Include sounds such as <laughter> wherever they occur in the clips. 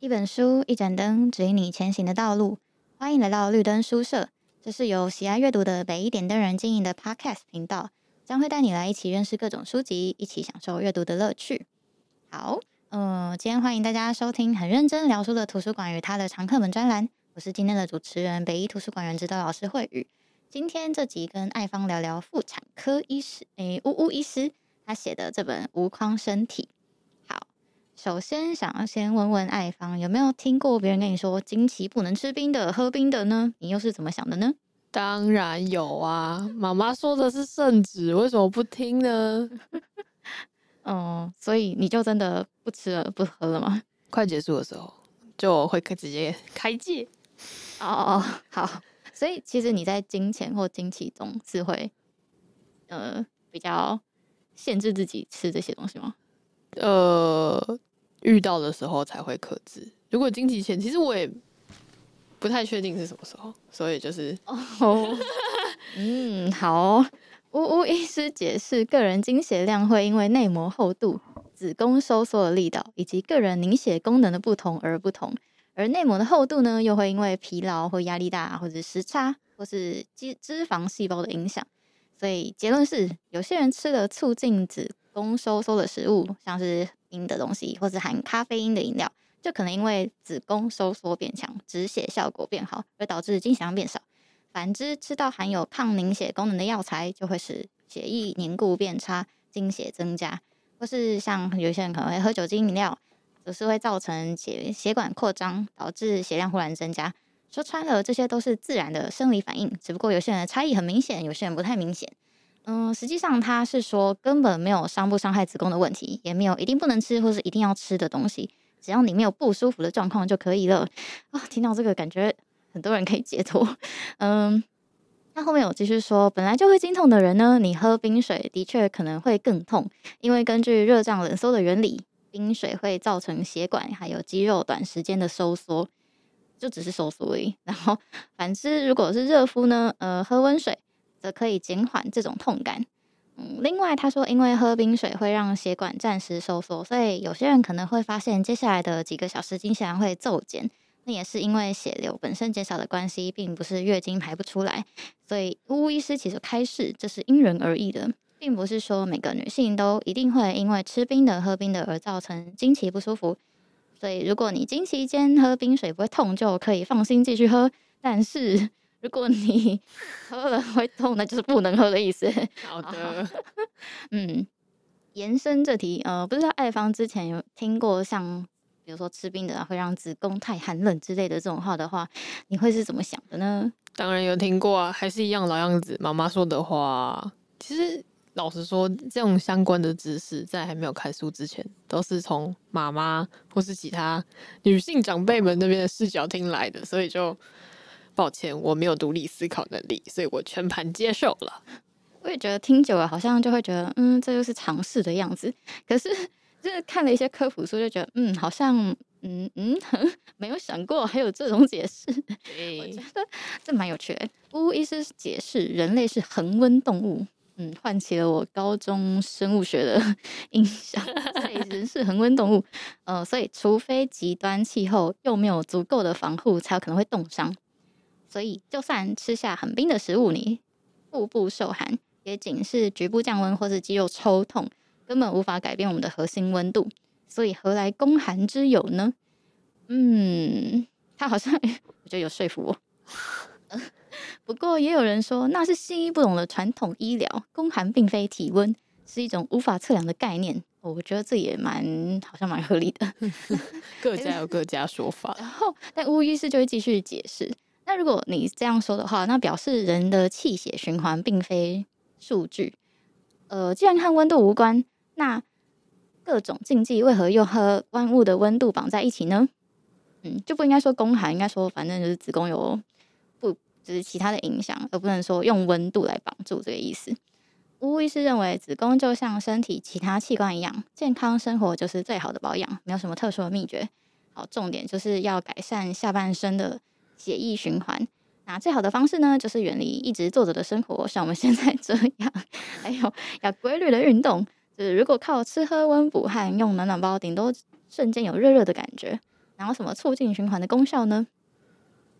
一本书，一盏灯，指引你前行的道路。欢迎来到绿灯书社，这是由喜爱阅读的北一点灯人经营的 Podcast 频道，将会带你来一起认识各种书籍，一起享受阅读的乐趣。好，嗯、呃，今天欢迎大家收听很认真聊书的图书馆与它的常客们专栏。我是今天的主持人，北一图书馆员指导老师慧宇。今天这集跟爱芳聊聊妇产科医师，诶，呜呜医师他写的这本《无框身体》。好首先，想要先问问爱芳，有没有听过别人跟你说“经期不能吃冰的，喝冰的”呢？你又是怎么想的呢？当然有啊，妈妈说的是圣旨，为什么不听呢？<laughs> 嗯，所以你就真的不吃了，不喝了吗？快结束的时候就会直接 <laughs> 开戒。哦哦哦，好。所以其实你在金钱或经期中是会呃比较限制自己吃这些东西吗？呃。遇到的时候才会克制。如果经期前，其实我也不太确定是什么时候，所以就是哦，<laughs> 嗯，好。呜呜医师解释，个人经血量会因为内膜厚度、子宫收缩的力道以及个人凝血功能的不同而不同，而内膜的厚度呢，又会因为疲劳或压力大，或者时差，或是脂脂肪细胞的影响。所以结论是，有些人吃了促进子宫收缩的食物，像是冰的东西，或是含咖啡因的饮料，就可能因为子宫收缩变强，止血效果变好，而导致经血量变少。反之，吃到含有抗凝血功能的药材，就会使血液凝固变差，经血增加。或是像有些人可能会喝酒精饮料，则是会造成血血管扩张，导致血量忽然增加。说穿了，这些都是自然的生理反应，只不过有些人的差异很明显，有些人不太明显。嗯，实际上他是说根本没有伤不伤害子宫的问题，也没有一定不能吃或是一定要吃的东西，只要你没有不舒服的状况就可以了。啊，听到这个感觉很多人可以解脱。嗯，那后面我继续说，本来就会经痛的人呢，你喝冰水的确可能会更痛，因为根据热胀冷缩的原理，冰水会造成血管还有肌肉短时间的收缩，就只是收缩而已。然后反之，如果是热敷呢，呃，喝温水。则可以减缓这种痛感。嗯，另外他说，因为喝冰水会让血管暂时收缩，所以有些人可能会发现接下来的几个小时经血量会骤减。那也是因为血流本身减少的关系，并不是月经排不出来。所以呜呜医师其实开示，这是因人而异的，并不是说每个女性都一定会因为吃冰的、喝冰的而造成经期不舒服。所以如果你经期间喝冰水不会痛，就可以放心继续喝。但是如果你 <laughs> 喝了会痛，那就是不能喝的意思。好的，<laughs> 嗯，延伸这题，呃，不知道爱芳之前有听过像，比如说吃冰的会让子宫太寒冷之类的这种话的话，你会是怎么想的呢？当然有听过啊，还是一样老样子。妈妈说的话，其实老实说，这种相关的知识在还没有看书之前，都是从妈妈或是其他女性长辈们那边的视角听来的，所以就。抱歉，我没有独立思考能力，所以我全盘接受了。我也觉得听久了，好像就会觉得，嗯，这就是尝试的样子。可是，就是看了一些科普书，就觉得，嗯，好像，嗯嗯，<laughs> 没有想过还有这种解释。对 <laughs> 我觉得这蛮有趣的。呜呜医师解释，人类是恒温动物，嗯，唤起了我高中生物学的 <laughs> 印象。对，人是恒温动物，呃，所以除非极端气候又没有足够的防护，才有可能会冻伤。所以，就算吃下很冰的食物，你腹部受寒，也仅是局部降温或是肌肉抽痛，根本无法改变我们的核心温度。所以，何来宫寒之有呢？嗯，他好像 <laughs> 我觉得有说服我。<laughs> 不过，也有人说那是西医不懂的传统医疗，宫寒并非体温，是一种无法测量的概念。我觉得这也蛮好像蛮合理的。<laughs> 各家有各家说法。然后，但呜呜医师就会继续解释。那如果你这样说的话，那表示人的气血循环并非数据。呃，既然和温度无关，那各种禁忌为何又和万物的温度绑在一起呢？嗯，就不应该说宫寒，应该说反正就是子宫有不就是其他的影响，而不能说用温度来绑住这个意思。呜呜医师认为，子宫就像身体其他器官一样，健康生活就是最好的保养，没有什么特殊的秘诀。好，重点就是要改善下半身的血液循环。那最好的方式呢，就是远离一直坐着的生活，像我们现在这样，还有要规律的运动。就是如果靠吃喝温补和用暖暖包，顶多瞬间有热热的感觉，然后什么促进循环的功效呢？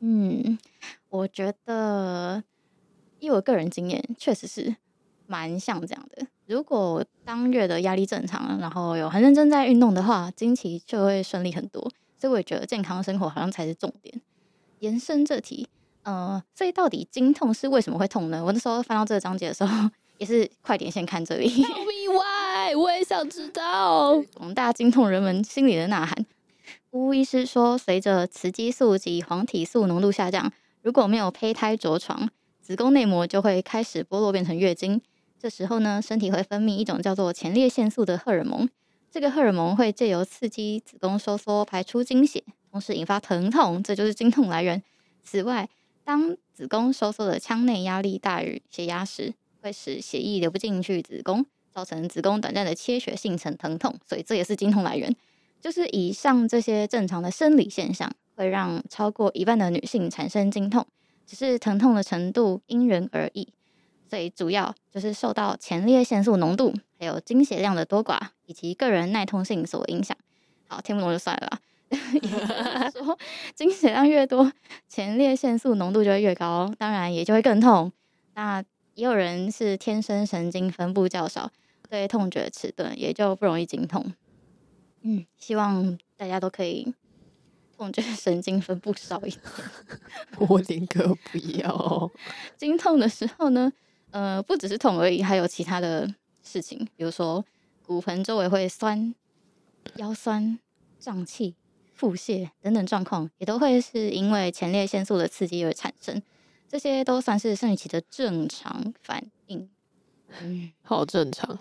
嗯，我觉得以我个人经验，确实是蛮像这样的。如果当月的压力正常，然后有很认真在运动的话，经期就会顺利很多。所以我也觉得健康生活好像才是重点。延伸这题。呃，所以到底经痛是为什么会痛呢？我那时候翻到这个章节的时候，也是快点先看这里。<laughs> Tell me why，我也想知道。<laughs> 广大经痛人们心里的呐喊。乌乌医师说，随着雌激素及黄体素浓度下降，如果没有胚胎着床，子宫内膜就会开始剥落变成月经。这时候呢，身体会分泌一种叫做前列腺素的荷尔蒙。这个荷尔蒙会借由刺激子宫收缩排出经血，同时引发疼痛，这就是经痛来源。此外，当子宫收缩的腔内压力大于血压时，会使血液流不进去子宫，造成子宫短暂的缺血性疼疼痛，所以这也是经痛来源。就是以上这些正常的生理现象，会让超过一半的女性产生经痛，只是疼痛的程度因人而异。所以主要就是受到前列腺素浓度、还有经血量的多寡以及个人耐痛性所影响。好，听不懂就算了。<laughs> 说经血量越多，前列腺素浓度就会越高，当然也就会更痛。那也有人是天生神经分布较少，对痛觉迟钝，也就不容易经痛。嗯，希望大家都可以痛觉神经分布少一点。<laughs> 我宁可不要。经痛的时候呢，呃，不只是痛而已，还有其他的事情，比如说骨盆周围会酸、腰酸、胀气。腹泻等等状况也都会是因为前列腺素的刺激而产生，这些都算是生理期的正常反应。嗯，<laughs> 好正常。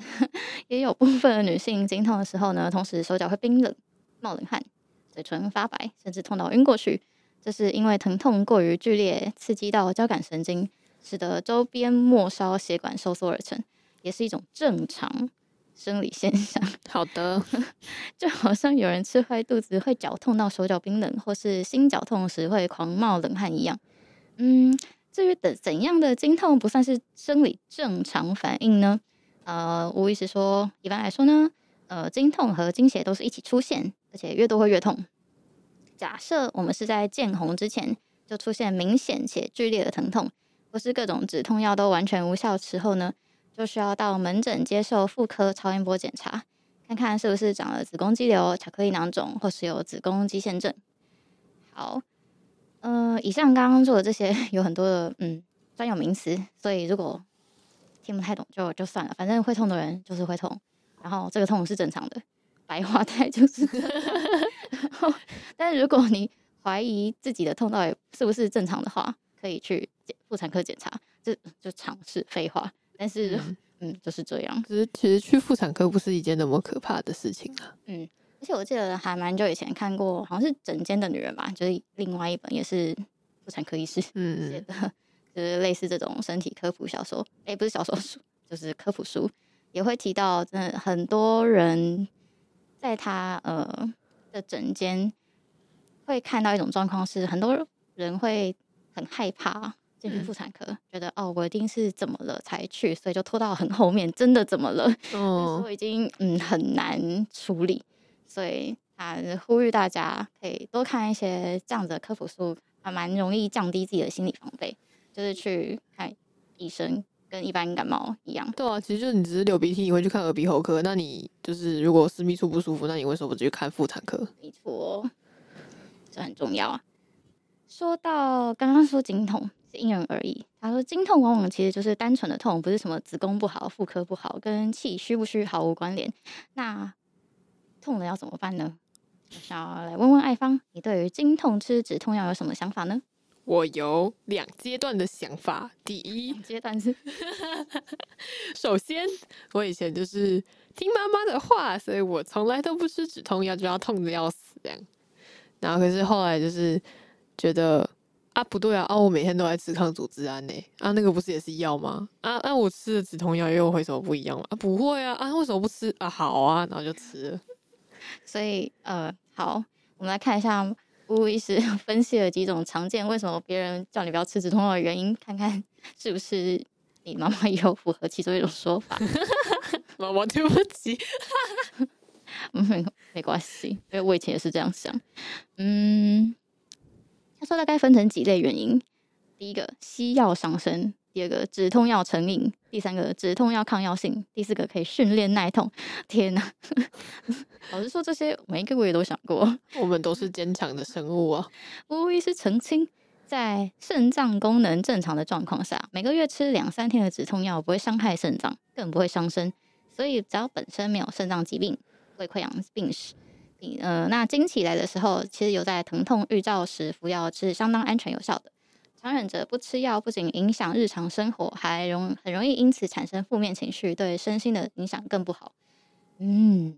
也有部分的女性经痛的时候呢，同时手脚会冰冷、冒冷汗、嘴唇发白，甚至痛到晕过去。这是因为疼痛过于剧烈，刺激到交感神经，使得周边末梢血管收缩而成，也是一种正常。生理现象，<laughs> 好的，<laughs> 就好像有人吃坏肚子会绞痛到手脚冰冷，或是心绞痛时会狂冒冷汗一样。嗯，至于怎怎样的经痛不算是生理正常反应呢？呃，无意思说，一般来说呢，呃，经痛和经血都是一起出现，而且越多会越痛。假设我们是在见红之前就出现明显且剧烈的疼痛，或是各种止痛药都完全无效时候呢，就需要到门诊接受妇科超音波检查，看看是不是长了子宫肌瘤、巧克力囊肿，或是有子宫肌腺症。好，呃，以上刚刚做的这些 <laughs> 有很多的嗯专有名词，所以如果听不太懂就就算了，反正会痛的人就是会痛，然后这个痛是正常的，白话带就是。然后，但是如果你怀疑自己的痛到底是不是正常的话，可以去妇产科检查，这就，就常识废话。但是，嗯，嗯，就是这样。其实，其实去妇产科不是一件那么可怕的事情啊。嗯，而且我记得还蛮久以前看过，好像是《整间的女人》吧，就是另外一本也是妇产科医师写的，嗯，就是类似这种身体科普小说。哎，不是小说书，就是科普书，也会提到，真的很多人在他呃的整间会看到一种状况，是很多人会很害怕。进去妇产科，嗯、觉得哦，我一定是怎么了才去，所以就拖到很后面。真的怎么了？<laughs> 哦，我已经嗯很难处理，所以啊，呼吁大家可以多看一些这样子的科普书，还蛮容易降低自己的心理防备。就是去看医生，跟一般感冒一样。对啊，其实就是你只是流鼻涕，你会去看耳鼻喉科。那你就是如果私密处不舒服，那你为什么不去看妇产科？没错，这很重要啊。说到刚刚说经痛是。因人而异。他说，经痛往往其实就是单纯的痛，不是什么子宫不好、妇科不好，跟气虚不虚毫无关联。那痛了要怎么办呢？我想要来问问爱芳，你对于经痛吃止痛药有什么想法呢？我有两阶段的想法。第一阶段是，<laughs> 首先我以前就是听妈妈的话，所以我从来都不吃止痛药，就要痛的要死这样。然后可是后来就是觉得。啊，不对啊！啊，我每天都在吃抗组织胺呢。啊，那个不是也是药吗？啊啊，我吃的止痛药又会什么不一样吗？啊，不会啊！啊，为什么不吃啊？好啊，然后就吃了。所以呃，好，我们来看一下乌乌医师分析了几种常见为什么别人叫你不要吃止痛药的原因，看看是不是你妈妈也有符合其中一种说法。<laughs> 妈妈，对不起。没没关系，因为我以前也是这样想。嗯，他说大概分成几类原因：第一个，西药伤身；第二个，止痛药成瘾；第三个，止痛药抗药性；第四个，可以训练耐痛。天哪！<laughs> 老实说，这些每一个我也都想过。我们都是坚强的生物啊！乌乌医师澄清，在肾脏功能正常的状况下，每个月吃两三天的止痛药不会伤害肾脏，更不会伤身。所以，只要本身没有肾脏疾病。胃溃疡病史，呃，那经期来的时候，其实有在疼痛预兆时服药是相当安全有效的。强忍着不吃药，不仅影响日常生活，还容很容易因此产生负面情绪，对身心的影响更不好。嗯，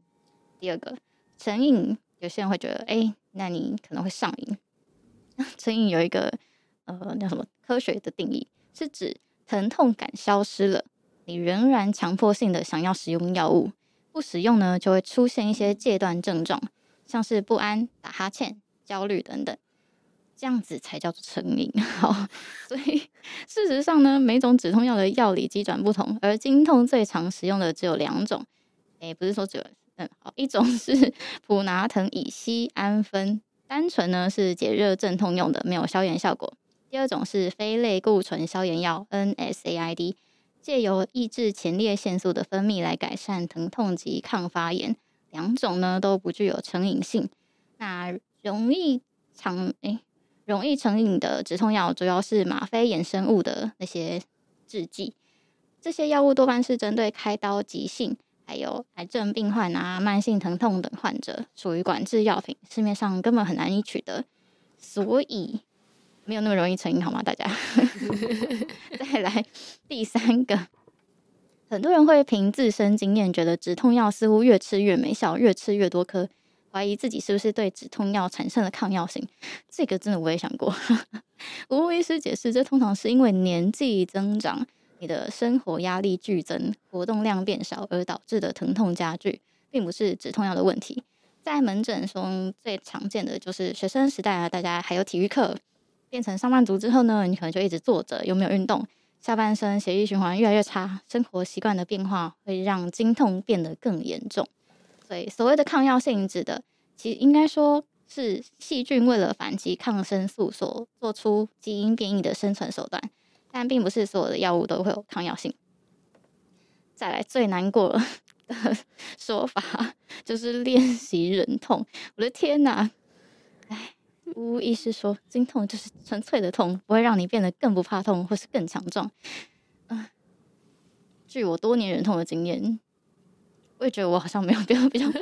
第二个成瘾，有些人会觉得，哎、那你可能会上瘾。<laughs> 成瘾有一个呃叫什么科学的定义，是指疼痛感消失了，你仍然强迫性的想要使用药物。不使用呢，就会出现一些戒断症状，像是不安、打哈欠、焦虑等等，这样子才叫做成瘾。<laughs> 好，所以事实上呢，每种止痛药的药理机转不同，而经痛最常使用的只有两种，诶，不是说只有，嗯，好，一种是 <laughs> 普拿疼乙醯胺酚，单纯呢是解热镇痛用的，没有消炎效果；第二种是非类固醇消炎药 NSAID。借由抑制前列腺素的分泌来改善疼痛及抗发炎，两种呢都不具有成瘾性。那容易成诶、容易成瘾的止痛药主要是吗啡衍生物的那些制剂，这些药物多半是针对开刀急性，还有癌症病患啊、慢性疼痛等患者，属于管制药品，市面上根本很难以取得，所以。没有那么容易成瘾，好吗？大家 <laughs> 再来第三个，很多人会凭自身经验觉得止痛药似乎越吃越没效，越吃越多颗，怀疑自己是不是对止痛药产生了抗药性。这个真的我也想过。<laughs> 乌乌医师解释，这通常是因为年纪增长，你的生活压力剧增，活动量变少而导致的疼痛加剧，并不是止痛药的问题。在门诊中最常见的就是学生时代啊，大家还有体育课。变成上班族之后呢，你可能就一直坐着，又没有运动，下半身血液循环越来越差，生活习惯的变化会让经痛变得更严重。所以，所谓的抗药性指的，其实应该说是细菌为了反击抗生素所做出基因变异的生存手段，但并不是所有的药物都会有抗药性。再来最难过的 <laughs> 说法就是练习忍痛，我的天哪，哎。乌乌医师说，经痛就是纯粹的痛，不会让你变得更不怕痛，或是更强壮。嗯、呃，据我多年忍痛的经验，我也觉得我好像没有变得比较痛。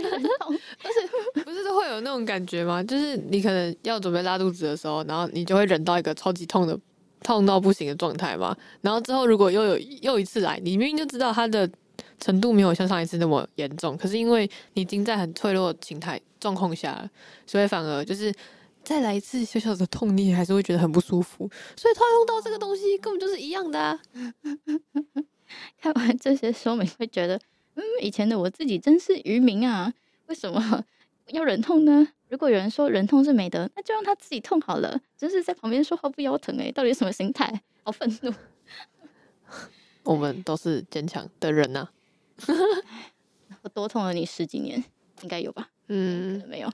但 <laughs> 是 <laughs> 不是都会有那种感觉吗？就是你可能要准备拉肚子的时候，然后你就会忍到一个超级痛的、痛到不行的状态嘛。然后之后如果又有又一次来，你明明就知道它的程度没有像上一次那么严重，可是因为你已经在很脆弱的形态状况下了，所以反而就是。再来一次小小的痛，你还是会觉得很不舒服，所以套用到这个东西根本就是一样的啊。<laughs> 看完这些说明，会觉得，嗯，以前的我自己真是愚民啊！为什么要忍痛呢？如果有人说忍痛是美德，那就让他自己痛好了。真是在旁边说话不腰疼哎，到底什么心态？好愤怒！<laughs> 我们都是坚强的人呐、啊。<laughs> 我多痛了你十几年，应该有吧？嗯，没有。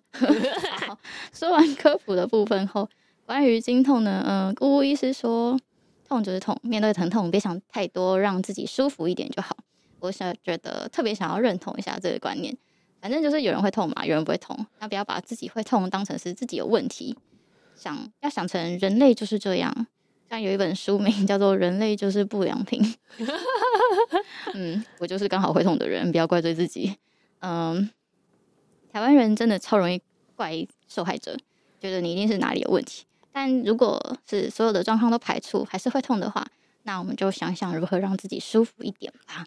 好，说完科普的部分后，关于经痛呢，嗯，姑姑医师说，痛就是痛，面对疼痛别想太多，让自己舒服一点就好。我想觉得特别想要认同一下这个观念，反正就是有人会痛嘛，有人不会痛，那不要把自己会痛当成是自己有问题，想要想成人类就是这样。像有一本书名叫做《人类就是不良品》，<laughs> 嗯，我就是刚好会痛的人，不要怪罪自己，嗯。台湾人真的超容易怪受害者，觉得你一定是哪里有问题。但如果是所有的状况都排除，还是会痛的话，那我们就想想如何让自己舒服一点吧。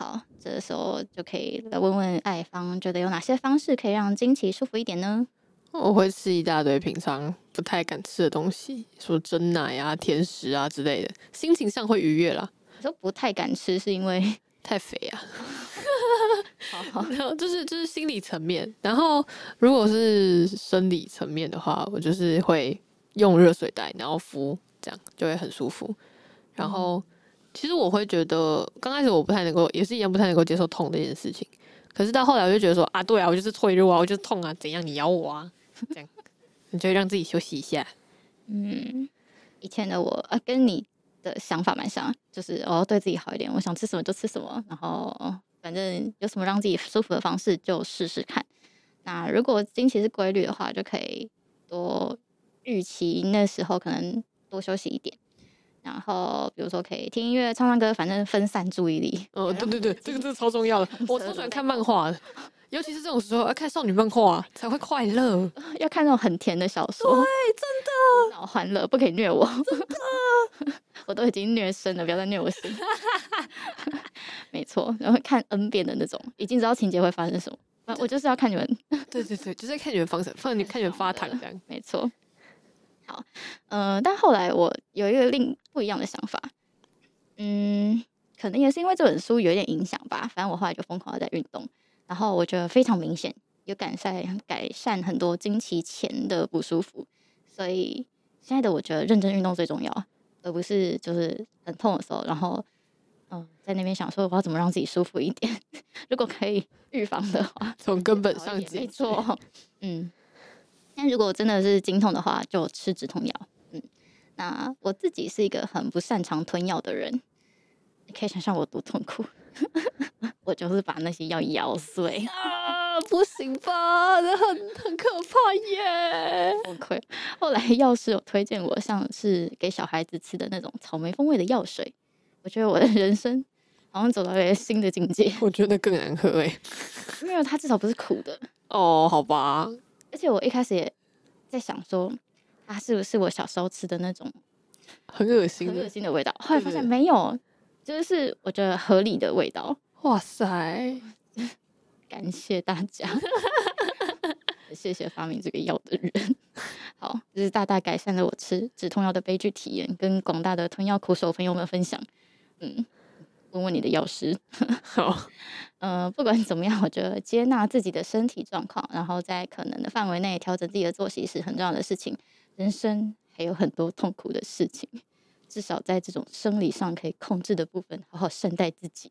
好，这个时候就可以来问问爱方，觉得有哪些方式可以让经期舒服一点呢？我会吃一大堆平常不太敢吃的东西，说真奶啊、甜食啊之类的，心情上会愉悦啦。你说不太敢吃是因为 <laughs> 太肥啊？<laughs> 好，然后就是就是心理层面，然后如果是生理层面的话，我就是会用热水袋，然后敷，这样就会很舒服。然后、嗯、其实我会觉得，刚开始我不太能够，也是一样不太能够接受痛这件事情。可是到后来我就觉得说啊，对啊，我就是脆弱啊，我就是痛啊，怎样你咬我啊，这样 <laughs> 你就会让自己休息一下。嗯，以前的我啊，跟你的想法蛮像，就是我要对自己好一点，我想吃什么就吃什么，然后反正有什么让自己舒服的方式就试试看。那如果经期是规律的话，就可以多预期那时候可能多休息一点。然后比如说可以听音乐、唱唱歌，反正分散注意力。哦，对对对，这个真的超重要的。<laughs> 我超喜欢看漫画的，尤其是这种时候要看少女漫画才会快乐。<laughs> 要看那种很甜的小说，对，真的，脑欢乐，不可以虐我。真的，<laughs> 我都已经虐身了，不要再虐我心。没错，然后看 N 遍的那种，已经知道情节会发生什么。我就是要看你们。对对对，就是看你们方式，放你看你们发糖这样。没错。好，嗯、呃，但后来我有一个另不一样的想法，嗯，可能也是因为这本书有点影响吧。反正我后来就疯狂的在运动，然后我觉得非常明显，有改善改善很多经期前的不舒服。所以现在的我觉得认真运动最重要，而不是就是很痛的时候，然后嗯、呃，在那边想说我要怎么让自己舒服一点。<laughs> 如果可以预防的话，从根本上解决。没错，嗯。但如果真的是经痛的话，就吃止痛药。嗯，那我自己是一个很不擅长吞药的人，你可以想象我多痛苦。<laughs> 我就是把那些药咬碎啊，不行吧？这很很可怕耶！崩溃。后来药师有推荐我，像是给小孩子吃的那种草莓风味的药水。我觉得我的人生好像走到了一个新的境界。我觉得更难喝哎，没有它至少不是苦的。哦，好吧。而且我一开始也在想说，它是不是我小时候吃的那种很恶心、很恶心的味道？后来发现没有，就是我觉得合理的味道。哇塞！感谢大家，<laughs> 谢谢发明这个药的人。好，就是大大改善了我吃止痛药的悲剧体验，跟广大的吞药苦手朋友们分享。嗯。问问你的药师。<laughs> 好，嗯、呃，不管怎么样，我觉得接纳自己的身体状况，然后在可能的范围内调整自己的作息是很重要的事情。人生还有很多痛苦的事情，至少在这种生理上可以控制的部分，好好善待自己。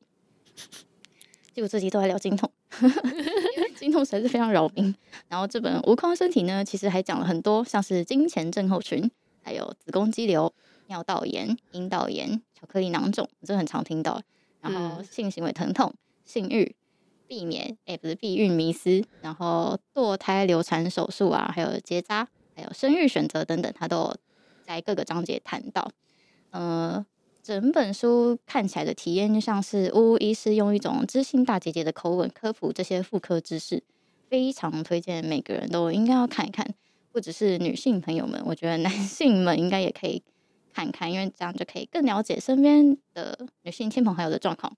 <laughs> 结果这集都在聊经痛，<laughs> 因为经痛实在是非常扰民。然后这本《无框身体》呢，其实还讲了很多，像是金钱症候群，还有子宫肌瘤。尿道炎、阴道炎、巧克力囊肿，这很常听到。然后性行为疼痛、性欲、避免，哎、欸，不是避孕迷思，然后堕胎、流产手术啊，还有结扎，还有生育选择等等，他都在各个章节谈到。呃，整本书看起来的体验就像是乌乌医师用一种知性大姐姐的口吻科普这些妇科知识，非常推荐每个人都应该要看一看，不只是女性朋友们，我觉得男性们应该也可以。看看，因为这样就可以更了解身边的女性亲朋好友的状况，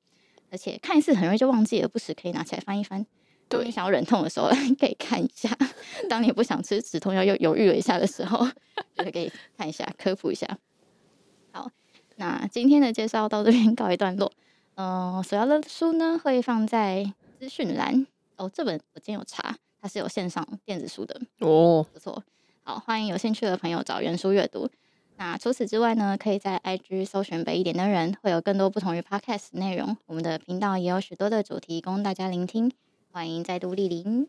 而且看一次很容易就忘记了，不时可以拿起来翻一翻。对，你想要忍痛的时候 <laughs> 可以看一下，<laughs> 当你不想吃止痛药又犹豫了一下的时候，<laughs> 就可以看一下科普一下。好，那今天的介绍到这边告一段落。嗯、呃，所要的书呢会放在资讯栏哦。这本我今天有查，它是有线上电子书的哦，不错。好，欢迎有兴趣的朋友找原书阅读。那除此之外呢，可以在 IG 搜寻北一点的人，会有更多不同于 Podcast 内容。我们的频道也有许多的主题供大家聆听，欢迎再度莅临。